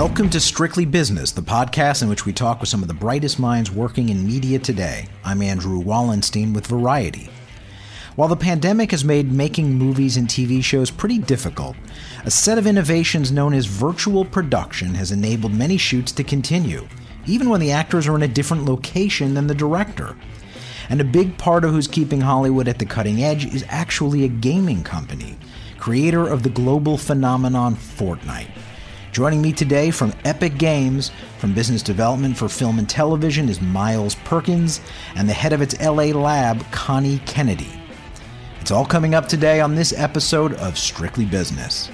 Welcome to Strictly Business, the podcast in which we talk with some of the brightest minds working in media today. I'm Andrew Wallenstein with Variety. While the pandemic has made making movies and TV shows pretty difficult, a set of innovations known as virtual production has enabled many shoots to continue, even when the actors are in a different location than the director. And a big part of who's keeping Hollywood at the cutting edge is actually a gaming company, creator of the global phenomenon Fortnite. Joining me today from Epic Games, from business development for film and television, is Miles Perkins, and the head of its LA lab, Connie Kennedy. It's all coming up today on this episode of Strictly Business.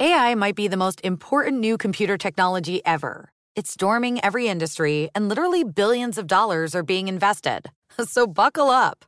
AI might be the most important new computer technology ever. It's storming every industry, and literally billions of dollars are being invested. So buckle up.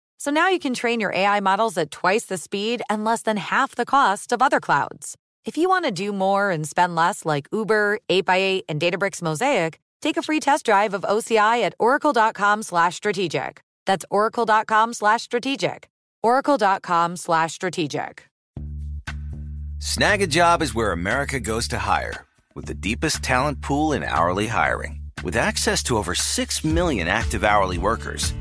So now you can train your AI models at twice the speed and less than half the cost of other clouds. If you want to do more and spend less like Uber, 8x8, and Databricks Mosaic, take a free test drive of OCI at oracle.com slash strategic. That's oracle.com slash strategic. oracle.com slash strategic. Snagajob is where America goes to hire, with the deepest talent pool in hourly hiring. With access to over 6 million active hourly workers,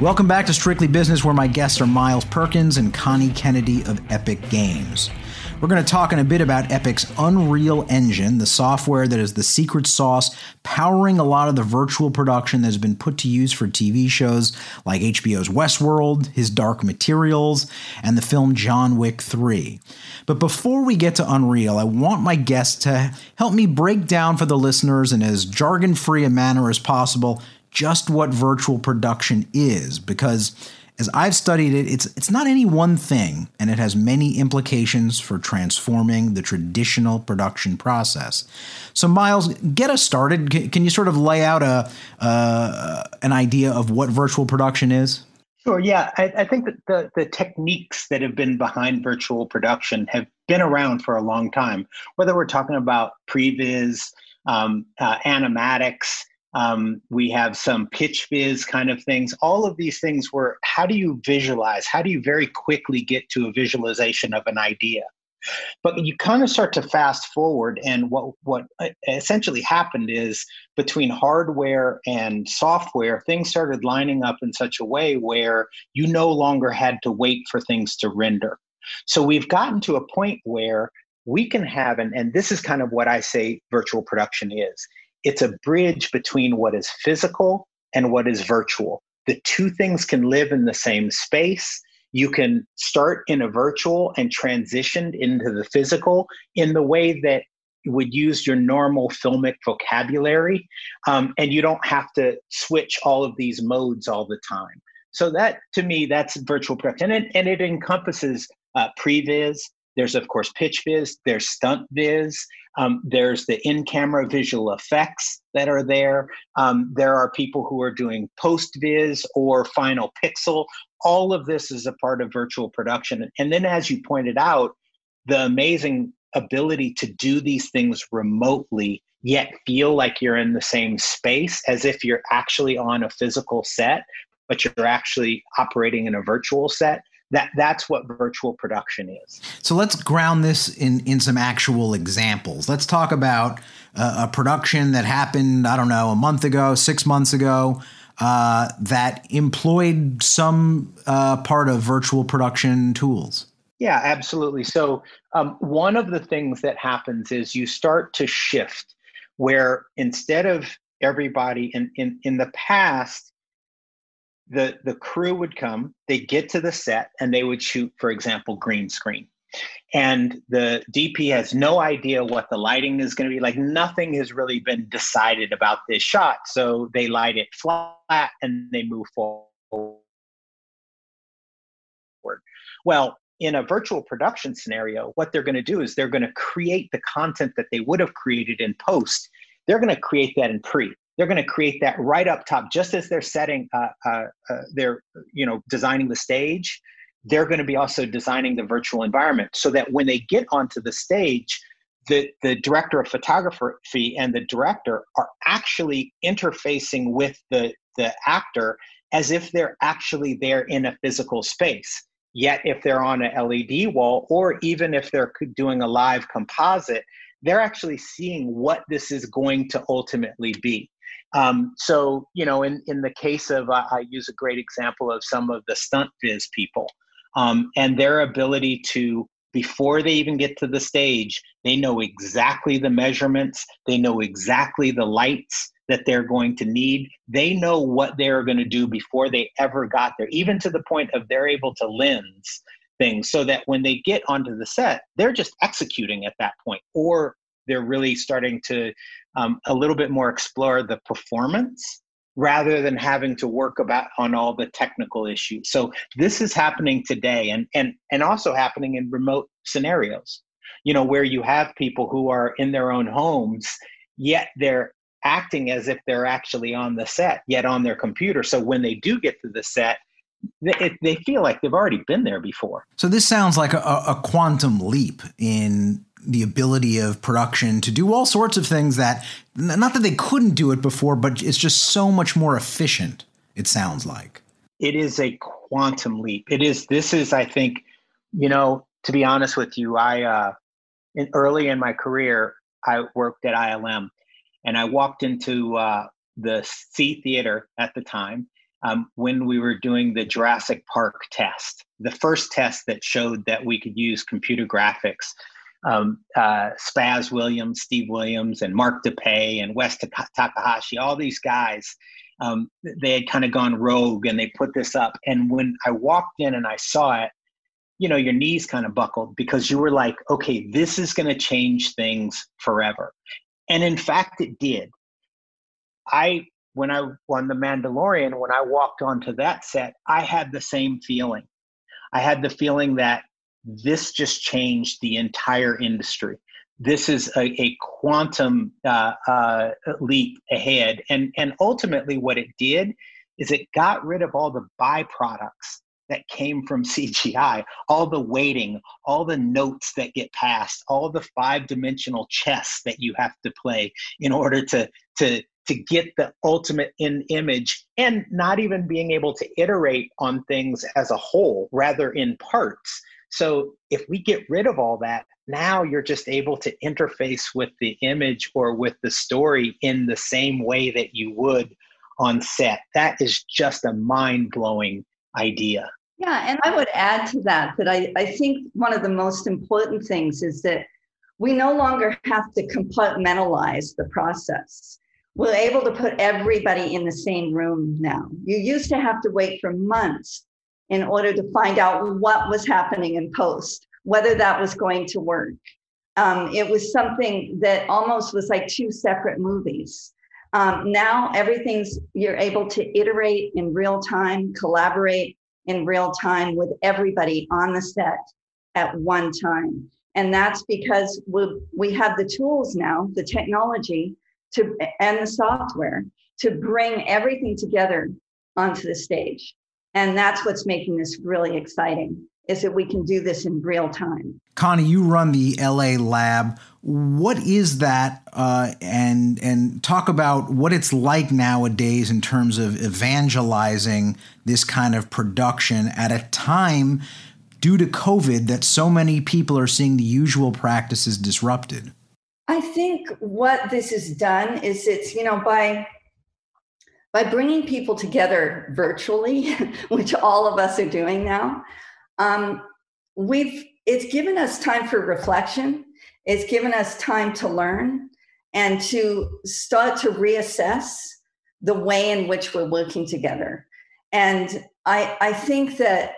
Welcome back to Strictly Business, where my guests are Miles Perkins and Connie Kennedy of Epic Games. We're going to talk in a bit about Epic's Unreal Engine, the software that is the secret sauce powering a lot of the virtual production that has been put to use for TV shows like HBO's Westworld, His Dark Materials, and the film John Wick 3. But before we get to Unreal, I want my guests to help me break down for the listeners in as jargon free a manner as possible just what virtual production is, because as I've studied it, it's it's not any one thing, and it has many implications for transforming the traditional production process. So, Miles, get us started. Can, can you sort of lay out a uh, an idea of what virtual production is? Sure. Yeah, I, I think that the the techniques that have been behind virtual production have been around for a long time. Whether we're talking about previs, um, uh, animatics, Um, we have some pitch viz kind of things. All of these things were how do you visualize? How do you very quickly get to a visualization of an idea? But you kind of start to fast forward, and what what essentially happened is between hardware and software, things started lining up in such a way where you no longer had to wait for things to render. So we've gotten to a point where we can have, and, and this is kind of what I say virtual production is it's a bridge between what is physical and what is virtual. The two things can live in the same space. You can start in a virtual and transition into the physical in the way that you would use your normal filmic vocabulary. Um, and you don't have to switch all of these modes all the time. So that to me, that's virtual production. And it, and it encompasses uh, previs, there's, of course, pitch viz, there's stunt viz, um, there's the in camera visual effects that are there. Um, there are people who are doing post viz or final pixel. All of this is a part of virtual production. And then, as you pointed out, the amazing ability to do these things remotely yet feel like you're in the same space as if you're actually on a physical set but you're actually operating in a virtual set that that's what virtual production is. So let's ground this in in some actual examples. Let's talk about uh, a production that happened i don't know a month ago six months ago uh, that employed some uh, part of virtual production tools. Yeah absolutely. So um, one of the things that happens is you start to shift where instead of everybody in in, in the past the the crew would come they get to the set and they would shoot for example green screen. And the dp has no idea what the lighting is going to be like nothing has really been decided about this shot so they light it flat and they move forward. Well in a virtual production scenario what they're going to do is they're going to create the content that they would have created in post. They're going to create that in pre they're going to create that right up top just as they're setting uh, uh, uh, they're you know designing the stage they're going to be also designing the virtual environment so that when they get onto the stage the, the director of photography and the director are actually interfacing with the, the actor as if they're actually there in a physical space. Yet if they're on a led wall or even if they're doing a live composite they're actually seeing what this is going to ultimately be um, so, you know, in, in the case of, uh, I use a great example of some of the stunt viz people um, and their ability to, before they even get to the stage, they know exactly the measurements, they know exactly the lights that they're going to need. They know what they're going to do before they ever got there, even to the point of they're able to lens things so that when they get onto the set, they're just executing at that point, or they're really starting to um, a little bit more explore the performance rather than having to work about on all the technical issues. So this is happening today and and and also happening in remote scenarios. You know, where you have people who are in their own homes, yet they're acting as if they're actually on the set, yet on their computer. So when they do get to the set, they, they feel like they've already been there before. So this sounds like a, a quantum leap in the ability of production to do all sorts of things that not that they couldn't do it before, but it's just so much more efficient. It sounds like it is a quantum leap. It is. This is, I think, you know, to be honest with you, I uh, in, early in my career, I worked at ILM, and I walked into uh, the C theater at the time um, when we were doing the Jurassic Park test, the first test that showed that we could use computer graphics um, uh, Spaz Williams, Steve Williams, and Mark Dippé and Wes Takahashi, all these guys, um, they had kind of gone rogue and they put this up. And when I walked in and I saw it, you know, your knees kind of buckled because you were like, okay, this is going to change things forever. And in fact, it did. I, when I won The Mandalorian, when I walked onto that set, I had the same feeling. I had the feeling that this just changed the entire industry. This is a, a quantum uh, uh, leap ahead. And, and ultimately, what it did is it got rid of all the byproducts that came from CGI, all the waiting, all the notes that get passed, all the five dimensional chess that you have to play in order to, to, to get the ultimate in image and not even being able to iterate on things as a whole, rather in parts. So if we get rid of all that, now you're just able to interface with the image or with the story in the same way that you would on set. That is just a mind blowing idea. Yeah, and I would add to that that I, I think one of the most important things is that we no longer have to compartmentalize the process. We're able to put everybody in the same room now. You used to have to wait for months in order to find out what was happening in post, whether that was going to work. Um, it was something that almost was like two separate movies. Um, now everything's you're able to iterate in real time, collaborate in real time with everybody on the set at one time. And that's because we, we have the tools now, the technology to and the software to bring everything together onto the stage. And that's what's making this really exciting is that we can do this in real time. Connie, you run the LA lab. What is that? Uh, and and talk about what it's like nowadays in terms of evangelizing this kind of production at a time due to COVID that so many people are seeing the usual practices disrupted. I think what this has done is it's you know by by bringing people together virtually, which all of us are doing now um, we've it's given us time for reflection. It's given us time to learn and to start to reassess the way in which we're working together. And i i think that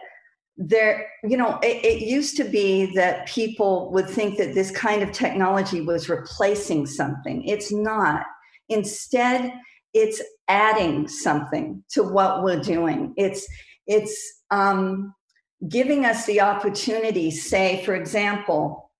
there you know it, it, used to be that people would think that this kind of technology was replacing something. It's not. Instead it's adding something to what we're doing it's it's um giving us the opportunity, say, for example,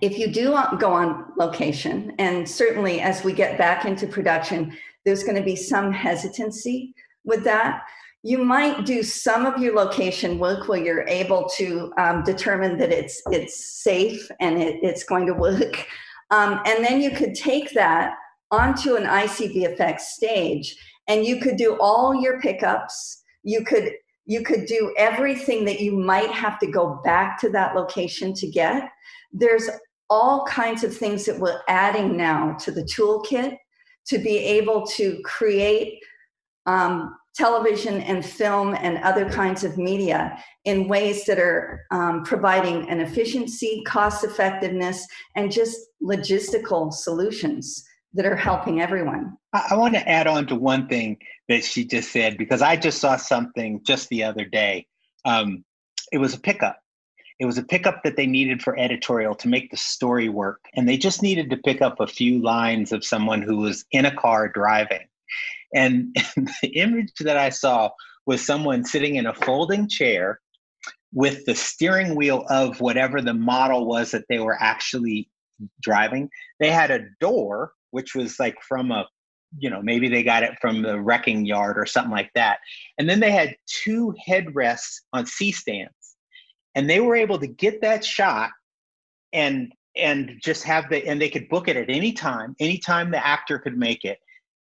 if you do go on location, and certainly as we get back into production, there's going to be some hesitancy with that. You might do some of your location work where you're able to um, determine that it's it's safe and it, it's going to work, um, and then you could take that onto an ICVFX stage, and you could do all your pickups. You could you could do everything that you might have to go back to that location to get. There's all kinds of things that we're adding now to the toolkit to be able to create um, television and film and other kinds of media in ways that are um, providing an efficiency, cost effectiveness, and just logistical solutions that are helping everyone. I, I want to add on to one thing that she just said because I just saw something just the other day. Um, it was a pickup. It was a pickup that they needed for editorial to make the story work. And they just needed to pick up a few lines of someone who was in a car driving. And, and the image that I saw was someone sitting in a folding chair with the steering wheel of whatever the model was that they were actually driving. They had a door which was like from a you know maybe they got it from the wrecking yard or something like that. And then they had two headrests on c stands and they were able to get that shot and and just have the and they could book it at any time anytime the actor could make it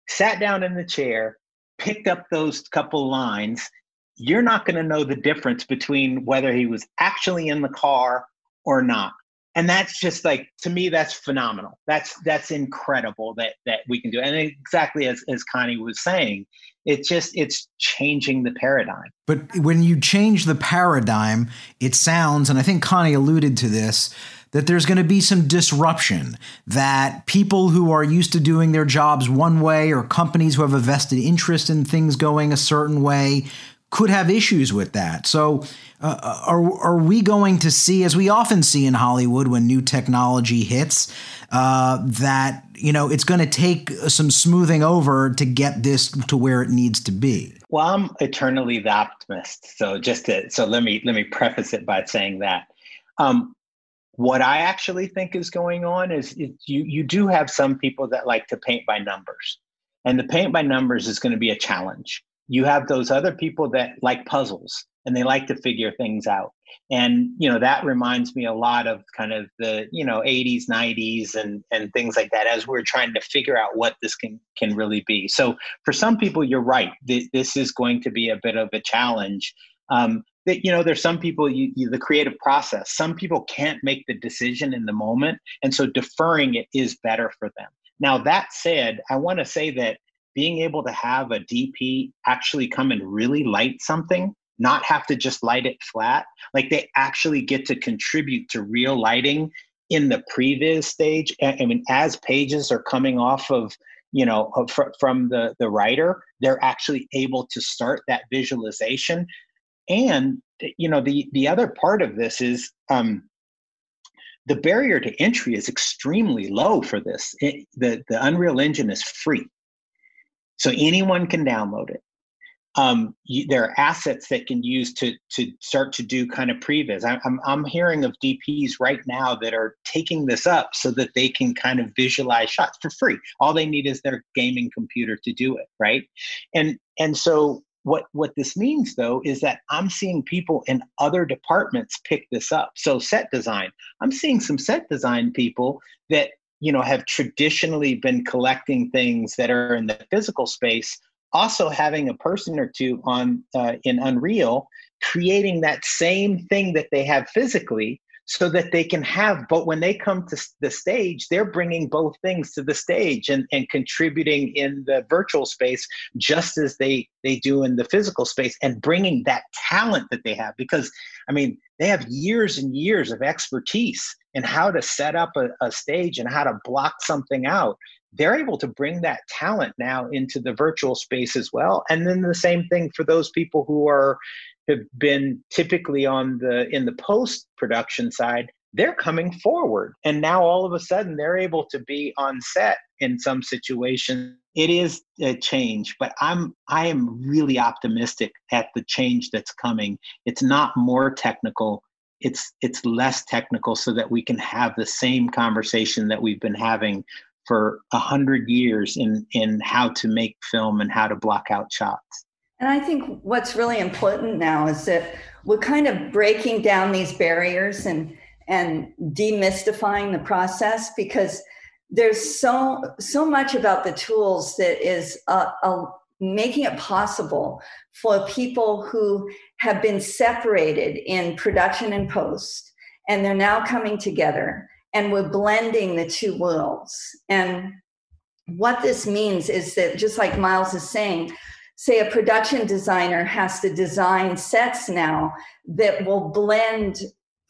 sat down in the chair picked up those couple lines. You're not going to know the difference between whether he was actually in the car or not and that's just like to me that's phenomenal. That's that's incredible that that we can do and exactly as as connie was saying it's just it's changing the paradigm. But when you change the paradigm it sounds and i think connie alluded to this that there's going to be some disruption, that people who are used to doing their jobs one way or companies who have a vested interest in things going a certain way could have issues with that. So, uh, are are we going to see, as we often see in Hollywood when new technology hits, uh, that you know it's going to take some smoothing over to get this to where it needs to be? Well, I'm eternally the optimist. So just to so let me let me preface it by saying that. Um, what I actually think is going on is it, you you do have some people that like to paint by numbers, and the paint by numbers is going to be a challenge you have those other people that like puzzles and they like to figure things out. and you know that reminds me a lot of kind of the you know 80s 90s and and things like that as we're trying to figure out what this can can really be. So for some people you're right. This is going to be a bit of a challenge. Um, that you know there's some people you, you, the creative process some people can't make the decision in the moment. And so deferring it is better for them. Now that said i want to say that being able to have a dp actually come and really light something not have to just light it flat. Like they actually get to contribute to real lighting in the previs stage. I mean, as pages are coming off of, you know, from the, the writer, they're actually able to start that visualization. And, you know, the, the other part of this is, um, the barrier to entry is extremely low for this. It, the, the Unreal Engine is free. So anyone can download it um, you, there are assets that can use to to start to do kind of previs. I, I'm I'm hearing of DPs right now that are taking this up so that they can kind of visualize shots for free. All they need is their gaming computer to do it, right? And and so what what this means though is that I'm seeing people in other departments pick this up. So set design, I'm seeing some set design people that you know have traditionally been collecting things that are in the physical space also having a person or two on uh, in unreal creating that same thing that they have physically so that they can have but when they come to the stage they're bringing both things to the stage and, and contributing in the virtual space just as they they do in the physical space and bringing that talent that they have because i mean they have years and years of expertise in how to set up a, a stage and how to block something out they're able to bring that talent now into the virtual space as well. And then the same thing for those people who are have been typically on the in the post production side they're coming forward. And now all of a sudden they're able to be on set in some situations. It is a change but i'm i am really optimistic at the change that's coming. It's not more technical it's it's less technical so that we can have the same conversation that we've been having for a hundred years in in how to make film and how to block out shots. And I think what's really important now is that we're kind of breaking down these barriers and and demystifying the process because there's so so much about the tools that is uh, uh, making it possible for people who have been separated in production and post and they're now coming together and we're blending the two worlds. And what this means is that, just like Miles is saying, say a production designer has to design sets now that will blend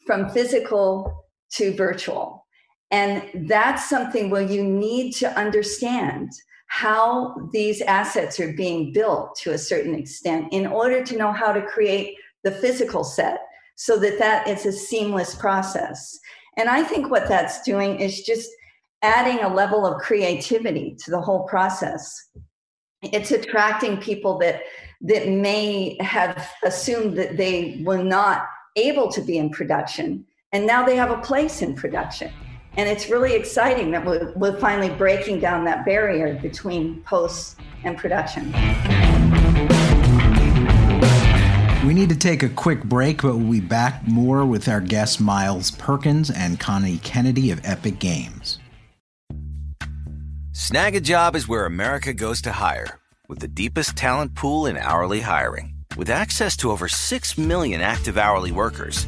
from physical to virtual. And that's something where you need to understand how these assets are being built to a certain extent in order to know how to create the physical set so that that is a seamless process and I think what that's doing is just adding a level of creativity to the whole process. It's attracting people that that may have assumed that they were not able to be in production, and now they have a place in production. And it's really exciting that we're, we're finally breaking down that barrier between post and production. We need to take a quick break, but we'll be back more with our guests Miles Perkins and Connie Kennedy of Epic Games. Snagajob is where America goes to hire, with the deepest talent pool in hourly hiring. With access to over 6 million active hourly workers,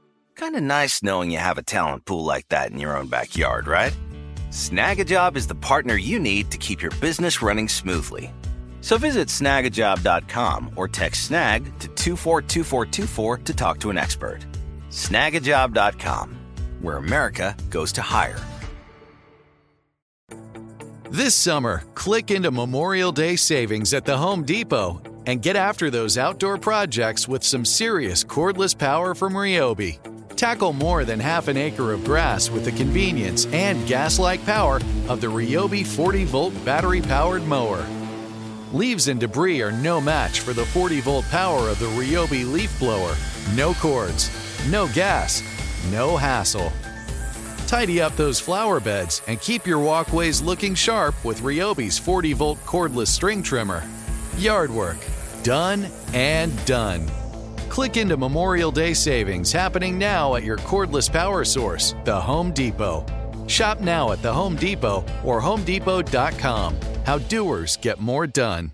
Kind of nice knowing you have a talent pool like that in your own backyard, right? Snagajob is the partner you need to keep your business running smoothly. So visit snagajob.com or text snag to 242424 to talk to an expert. Snagajob.com, where America goes to hire. This summer, click into Memorial Day savings at the Home Depot and get after those outdoor projects with some serious cordless power from Ryobi. Tackle more than half an acre of grass with the convenience and gas like power of the Ryobi 40 volt battery powered mower. Leaves and debris are no match for the 40 volt power of the Ryobi leaf blower. No cords, no gas, no hassle. Tidy up those flower beds and keep your walkways looking sharp with Ryobi's 40 volt cordless string trimmer. Yard work, done and done. Click into Memorial Day savings happening now at your cordless power source, the Home Depot. Shop now at the Home Depot or HomeDepot.com. How doers get more done.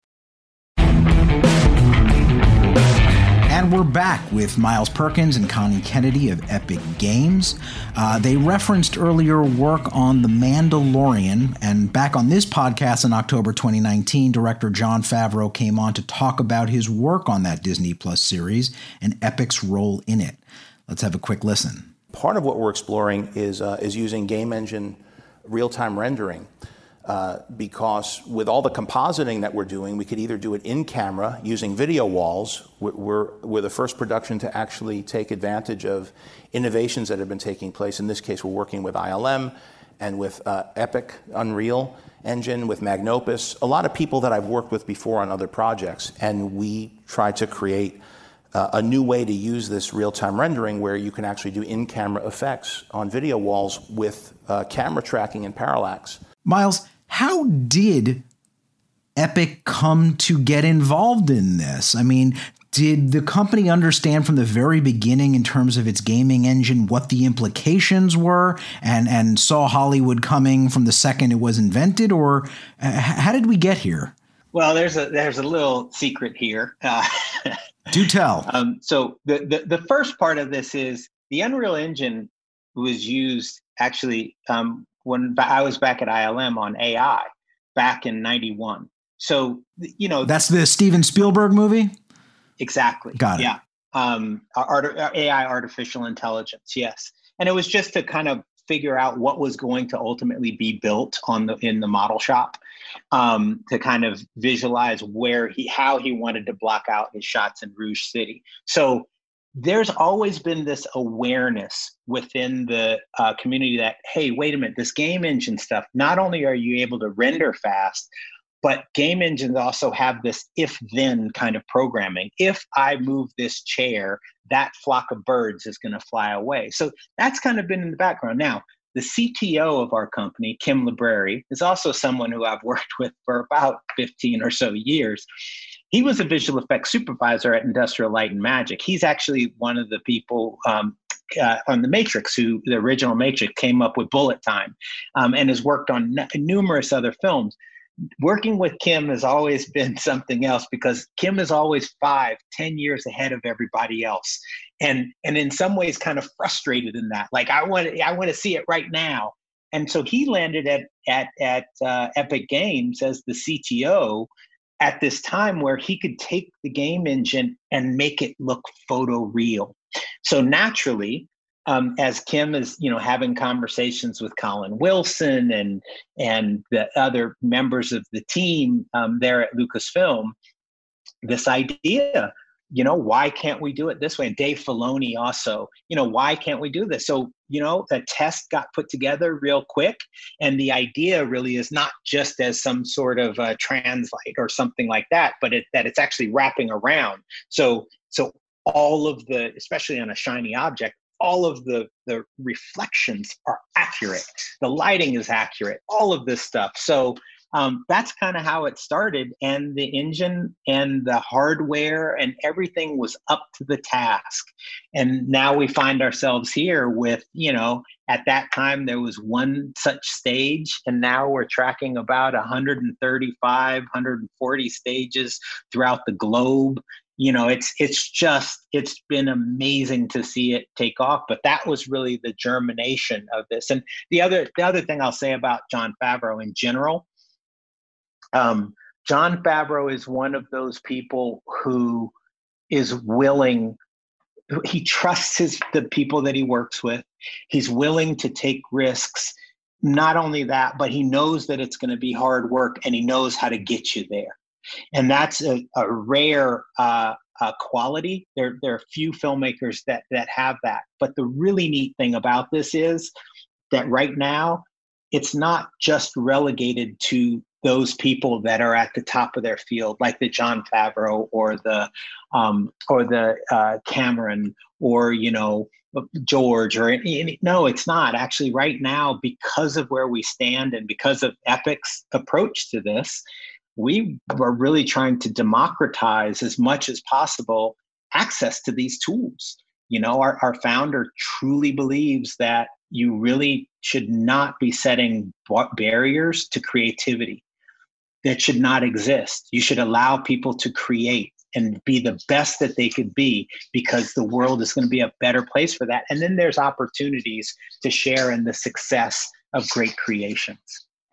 And we're back with Miles Perkins and Connie Kennedy of Epic Games. Uh, they referenced earlier work on The Mandalorian, and back on this podcast in October 2019, director Jon Favreau came on to talk about his work on that Disney Plus series and Epic's role in it. Let's have a quick listen. Part of what we're exploring is, uh, is using game engine real time rendering uh, because with all the compositing that we're doing, we could either do it in camera using video walls. We're, we're the first production to actually take advantage of innovations that have been taking place. In this case, we're working with ILM and with uh, Epic Unreal Engine, with Magnopus, a lot of people that I've worked with before on other projects. And we try to create uh, a new way to use this real time rendering where you can actually do in camera effects on video walls with uh, camera tracking and parallax. Miles, how did Epic come to get involved in this? I mean, did the company understand from the very beginning in terms of its gaming engine what the implications were and and saw Hollywood coming from the second it was invented or uh, how did we get here? Well, there's a there's a little secret here. Uh, Do tell. Um, so the, the the first part of this is the Unreal Engine was used actually um, when I was back at ILM on AI back in 91. So, you know, that's the Steven Spielberg movie. Exactly. Got it. Yeah. Um, art, AI, artificial intelligence. Yes. And it was just to kind of figure out what was going to ultimately be built on the in the model shop um, to kind of visualize where he how he wanted to block out his shots in Rouge City. So there's always been this awareness within the uh, community that hey wait a minute this game engine stuff not only are you able to render fast but game engines also have this if then kind of programming. If i move this chair that flock of birds is going to fly away. So that's kind of been in the background. Now the cto of our company kim libreri is also someone who i've worked with for about 15 or so years he was a visual effects supervisor at Industrial Light and Magic. He's actually one of the people um, uh, on the Matrix, who the original Matrix came up with Bullet Time, um, and has worked on n- numerous other films. Working with Kim has always been something else because Kim is always five, ten years ahead of everybody else, and and in some ways kind of frustrated in that. Like I want, I want to see it right now. And so he landed at at at uh, Epic Games as the CTO at this time where he could take the game engine and make it look photo real. So naturally, um, as Kim is, you know, having conversations with Colin Wilson and and the other members of the team um, there at Lucasfilm, this idea you know, why can't we do it this way? And Dave Filoni also, you know, why can't we do this? So, you know, the test got put together real quick. And the idea really is not just as some sort of a translate or something like that, but it, that it's actually wrapping around. So, so all of the, especially on a shiny object, all of the the reflections are accurate. The lighting is accurate. All of this stuff. So um, that's kind of how it started. And the engine and the hardware and everything was up to the task. And now we find ourselves here with, you know, at that time there was one such stage, and now we're tracking about 135, 140 stages throughout the globe you know it's it's just it's been amazing to see it take off but that was really the germination of this and the other the other thing i'll say about jon favreau in general um, jon favreau is one of those people who is willing he trusts his the people that he works with he's willing to take risks not only that but he knows that it's going to be hard work and he knows how to get you there and that's a, a rare uh, uh, quality. There, there are few filmmakers that that have that. But the really neat thing about this is that right now, it's not just relegated to those people that are at the top of their field, like the Jon Favreau or the um, or the uh, Cameron or you know George or no, it's not actually right now because of where we stand and because of Epic's approach to this we are really trying to democratize as much as possible access to these tools. You know, our, our founder truly believes that you really should not be setting barriers to creativity that should not exist. You should allow people to create and be the best that they could be because the world is going to be a better place for that. And then there's opportunities to share in the success of great creations.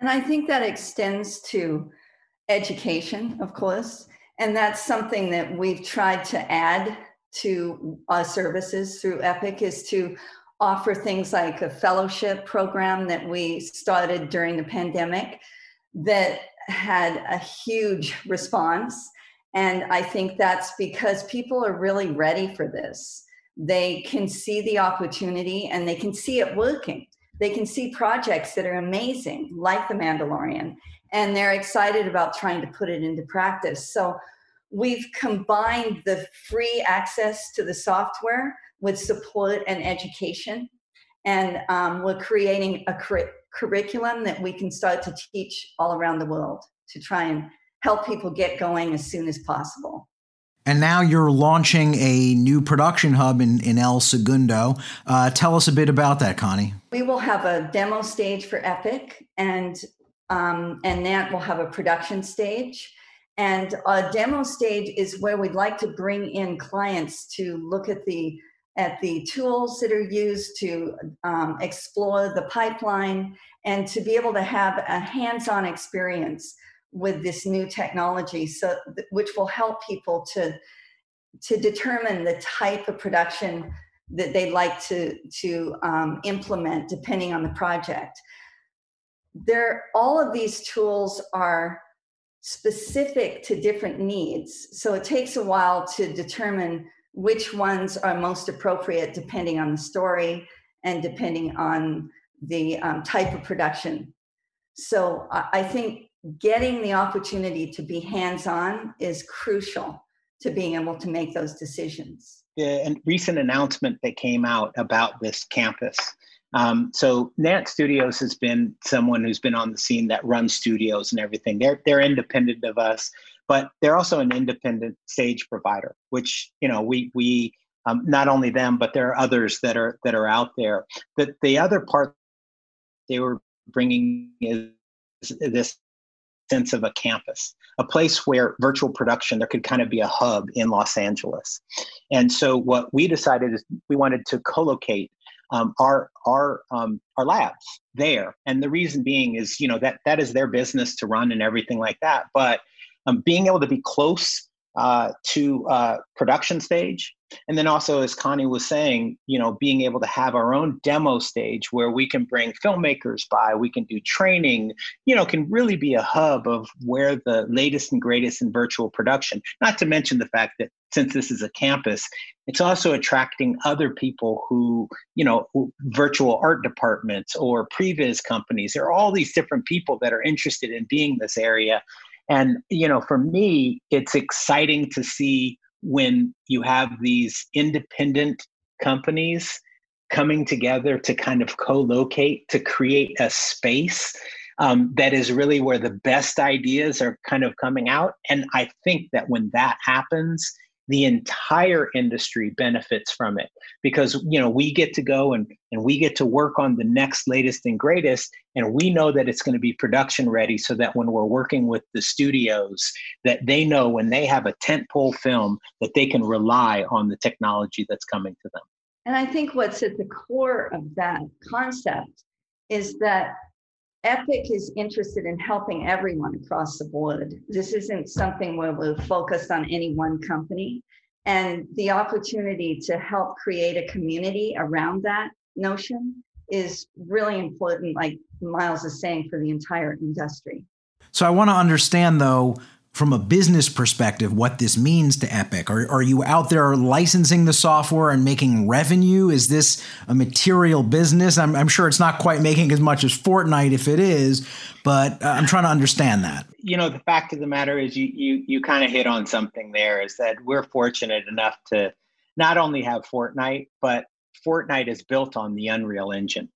And I think that extends to education, of course. And that's something that we've tried to add to our services through Epic is to offer things like a fellowship program that we started during the pandemic that had a huge response. And I think that's because people are really ready for this. They can see the opportunity and they can see it working. They can see projects that are amazing, like The Mandalorian, and they're excited about trying to put it into practice. So we've combined the free access to the software with support and education. And um, we're creating a curriculum that we can start to teach all around the world to try and help people get going as soon as possible. And now you're launching a new production hub in, in El Segundo. Uh, tell us a bit about that, Connie. We will have a demo stage for Epic, and um, and that will have a production stage. And a demo stage is where we'd like to bring in clients to look at the at the tools that are used to um, explore the pipeline and to be able to have a hands-on experience with this new technology so which will help people to to determine the type of production that they'd like to to um, implement depending on the project. There all of these tools are specific to different needs so it takes a while to determine which ones are most appropriate depending on the story and depending on the um, type of production. So I, think getting the opportunity to be hands-on is crucial to being able to make those decisions. The recent announcement that came out about this campus. Um, so Nant Studios has been someone who's been on the scene that runs studios and everything. They're they're independent of us, but they're also an independent stage provider, which you know we we um, not only them, but there are others that are that are out there. The the other part they were bringing is this sense of a campus, a place where virtual production there could kind of be a hub in Los Angeles. And so what we decided is we wanted to co-locate um, our our um, our labs there. And the reason being is, you know, that that is their business to run and everything like that. But um, being able to be close uh, to uh, production stage. And then also, as Connie was saying, you know, being able to have our own demo stage where we can bring filmmakers by, we can do training, you know, can really be a hub of where the latest and greatest in virtual production. Not to mention the fact that since this is a campus, it's also attracting other people who, you know, virtual art departments or previs companies. There are all these different people that are interested in being this area and, you know, for me, it's exciting to see when you have these independent companies coming together to kind of co locate, to create a space Um, that is really where the best ideas are kind of coming out. And I think that when that happens, the entire industry benefits from it. Because you know we get to go and, and we get to work on the next latest and greatest and we know that it's going to be production ready so that when we're working with the studios that they know when they have a tentpole film that they can rely on the technology that's coming to them. And i think what's at the core of that concept is that Epic is interested in helping everyone across the board. This isn't something where we're focused on any one company. And the opportunity to help create a community around that notion is really important, like Miles is saying, for the entire industry. So I want to understand, though, from a business perspective what this means to Epic? Are, are you out there licensing the software and making revenue? Is this a material business? I'm, I'm sure it's not quite making as much as Fortnite if it is, but uh, I'm trying to understand that. You know, the fact of the matter is, you you you kind of hit on something there. Is that we're fortunate enough to not only have Fortnite, but Fortnite is built on the Unreal Engine.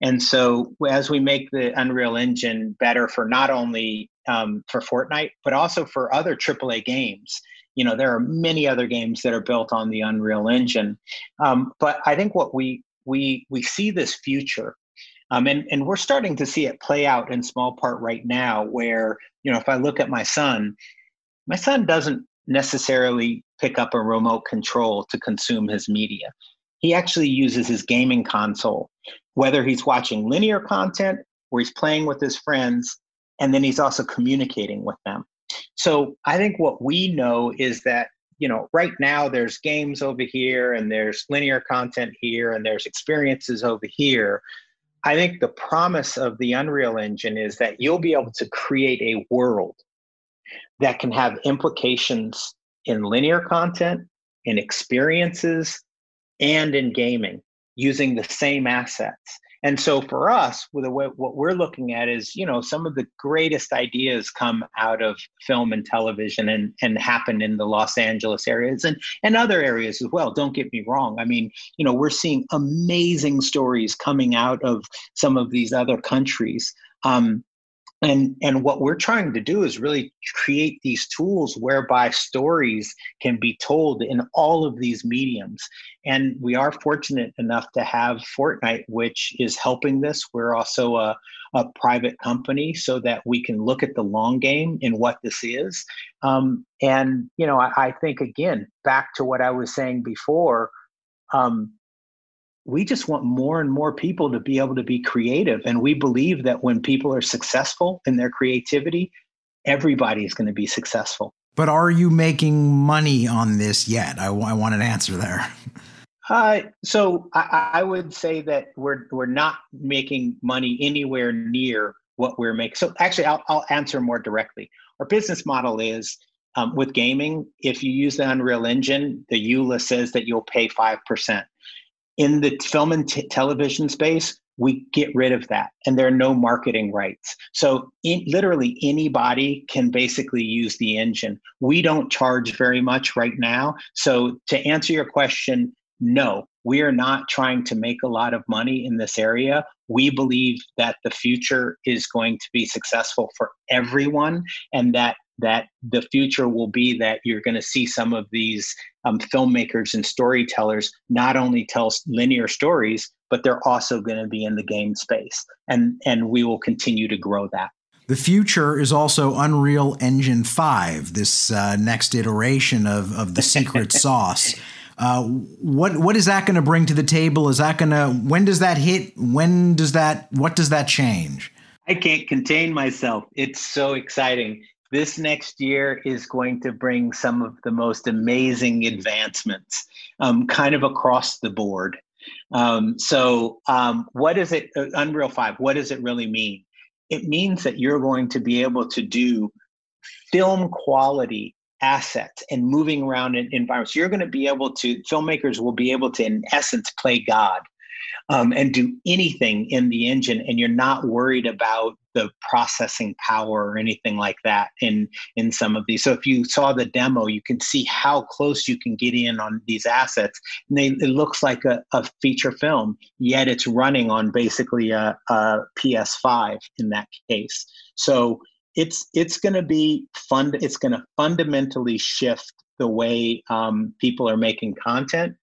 And so as we make the Unreal Engine better for not only um, for Fortnite, but also for other AAA games, you know, there are many other games that are built on the Unreal Engine. Um, but I think what we we we see this future, um, and and we're starting to see it play out in small part right now. Where you know, if I look at my son, my son doesn't necessarily pick up a remote control to consume his media. He actually uses his gaming console whether he's watching linear content or he's playing with his friends, and then he's also communicating with them. So I think what we know is that, you know, right now there's games over here and there's linear content here and there's experiences over here. I think the promise of the Unreal Engine is that you'll be able to create a world that can have implications in linear content, in experiences, and in gaming using the same assets. And so for us, what we're looking at is, you know, some of the greatest ideas come out of film and television and, and happen in the Los Angeles areas and, and other areas as well. Don't get me wrong. I mean, you know, we're seeing amazing stories coming out of some of these other countries. Um, and and what we're trying to do is really create these tools whereby stories can be told in all of these mediums. And we are fortunate enough to have fortnite which is helping this. We're also a, a private company so that we can look at the long game in what this is. Um, and you know I, I, think again back to what i was saying before um, we just want more and more people to be able to be creative. And we believe that when people are successful in their creativity, everybody is going to be successful. But are you making money on this yet? I, I want an answer there. Uh, so I, I, would say that we're we're not making money anywhere near what we're making. So actually, I'll, I'll answer more directly. Our business model is um, with gaming. If you use the Unreal Engine, the EULA says that you'll pay five percent in the film and t- television space, we get rid of that and there are no marketing rights. So, in, literally, anybody can basically use the engine. We don't charge very much right now. So, to answer your question, no, we are not trying to make a lot of money in this area. We believe that the future is going to be successful for everyone and that that the future will be that you're going to see some of these um, filmmakers and storytellers not only tell linear stories, but they're also going to be in the game space, and and we will continue to grow that. The future is also Unreal Engine Five, this uh, next iteration of of the secret sauce. Uh, what what is that going to bring to the table? Is that going to when does that hit? When does that what does that change? I can't contain myself. It's so exciting this next year is going to bring some of the most amazing advancements um, kind of across the board. Um, so, um, what is it, uh, Unreal 5, what does it really mean? It means that you're going to be able to do film quality assets and moving around in environments. You're going to be able to, filmmakers will be able to, in essence, play God um, and do anything in the engine, and you're not worried about the processing power or anything like that in in some of these. So if you saw the demo, you can see how close you can get in on these assets. And they, it looks like a, a feature film, yet it's running on basically a, a PS5 in that case. So it's it's going to be fun. It's going to fundamentally shift the way um, people are making content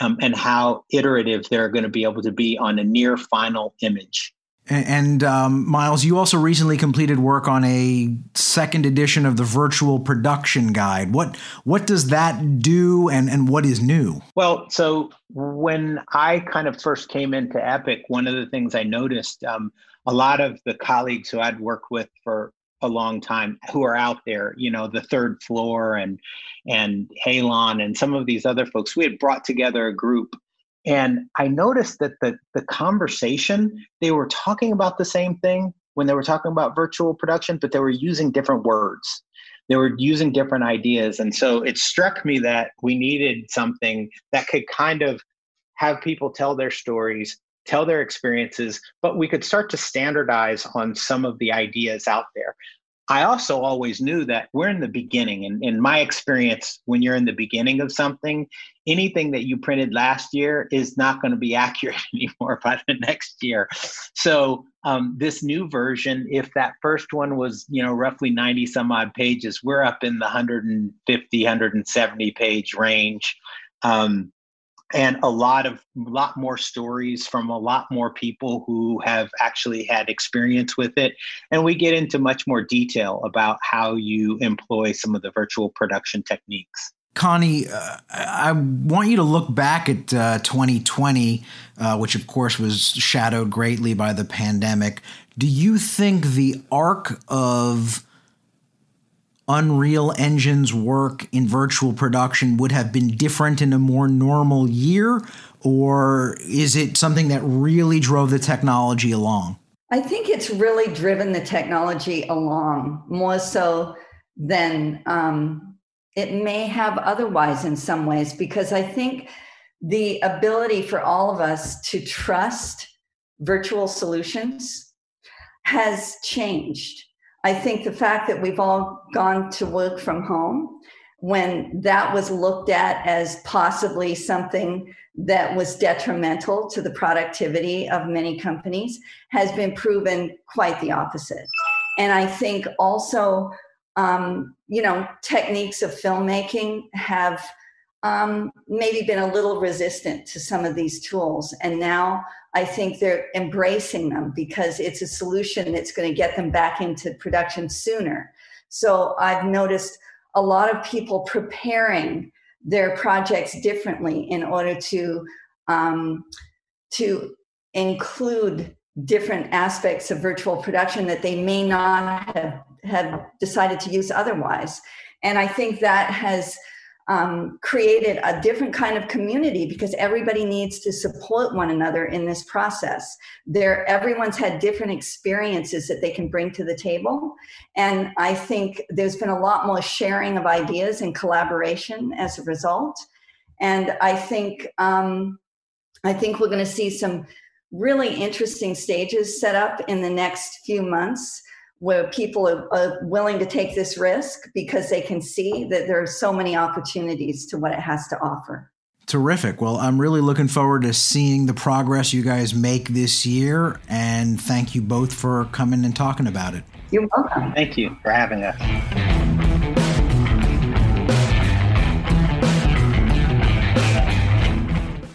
um, and how iterative they're going to be able to be on a near final image. And um, Miles, you also recently completed work on a second edition of the Virtual Production Guide. What what does that do, and and what is new? Well, so when I kind of first came into Epic, one of the things I noticed, um, a lot of the colleagues who I'd worked with for a long time who are out there you know the third floor and and halon and some of these other folks. We had brought together a group and i noticed that the the conversation they were talking about the same thing when they were talking about virtual production but they were using different words. They were using different ideas and so it struck me that we needed something that could kind of have people tell their stories tell their experiences, but we could start to standardize on some of the ideas out there. I also always knew that we're in the beginning. And in my experience, when you're in the beginning of something, anything that you printed last year is not going to be accurate anymore by the next year. So um, this new version, if that first one was, you know, roughly 90 some odd pages, we're up in the 150, 170 page range. Um, and a lot of lot more stories from a lot more people who have actually had experience with it and we get into much more detail about how you employ some of the virtual production techniques Connie, uh, I want you to look back at uh, 2020, uh, which of course was shadowed greatly by the pandemic. Do you think the arc of Unreal Engine's work in virtual production would have been different in a more normal year? Or is it something that really drove the technology along? I think it's really driven the technology along more so than um, it may have otherwise in some ways, because I think the ability for all of us to trust virtual solutions has changed I think the fact that we've all gone to work from home, when that was looked at as possibly something that was detrimental to the productivity of many companies, has been proven quite the opposite. And I think also, um, you know, techniques of filmmaking have um, maybe been a little resistant to some of these tools. And now I think they're embracing them because it's a solution that's going to get them back into production sooner. So I've noticed a lot of people preparing their projects differently in order to um, to include different aspects of virtual production that they may not have, have decided to use otherwise. And I think that has um, created a different kind of community because everybody needs to support one another in this process. There, everyone's had different experiences that they can bring to the table, and I think there's been a lot more sharing of ideas and collaboration as a result. And I think um, I think we're going to see some really interesting stages set up in the next few months where people are, are, willing to take this risk because they can see that there are so many opportunities to what it has to offer. Terrific. Well, I'm really looking forward to seeing the progress you guys make this year. And thank you both for coming and talking about it. You're welcome. Thank you for having us.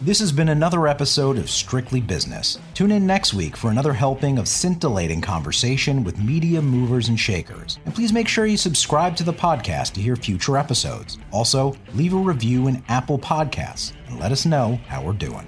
This has been another episode of Strictly Business. Tune in next week for another helping of scintillating conversation with media movers and shakers. And please make sure you subscribe to the podcast to hear future episodes. Also, leave a review in Apple Podcasts and let us know how we're doing.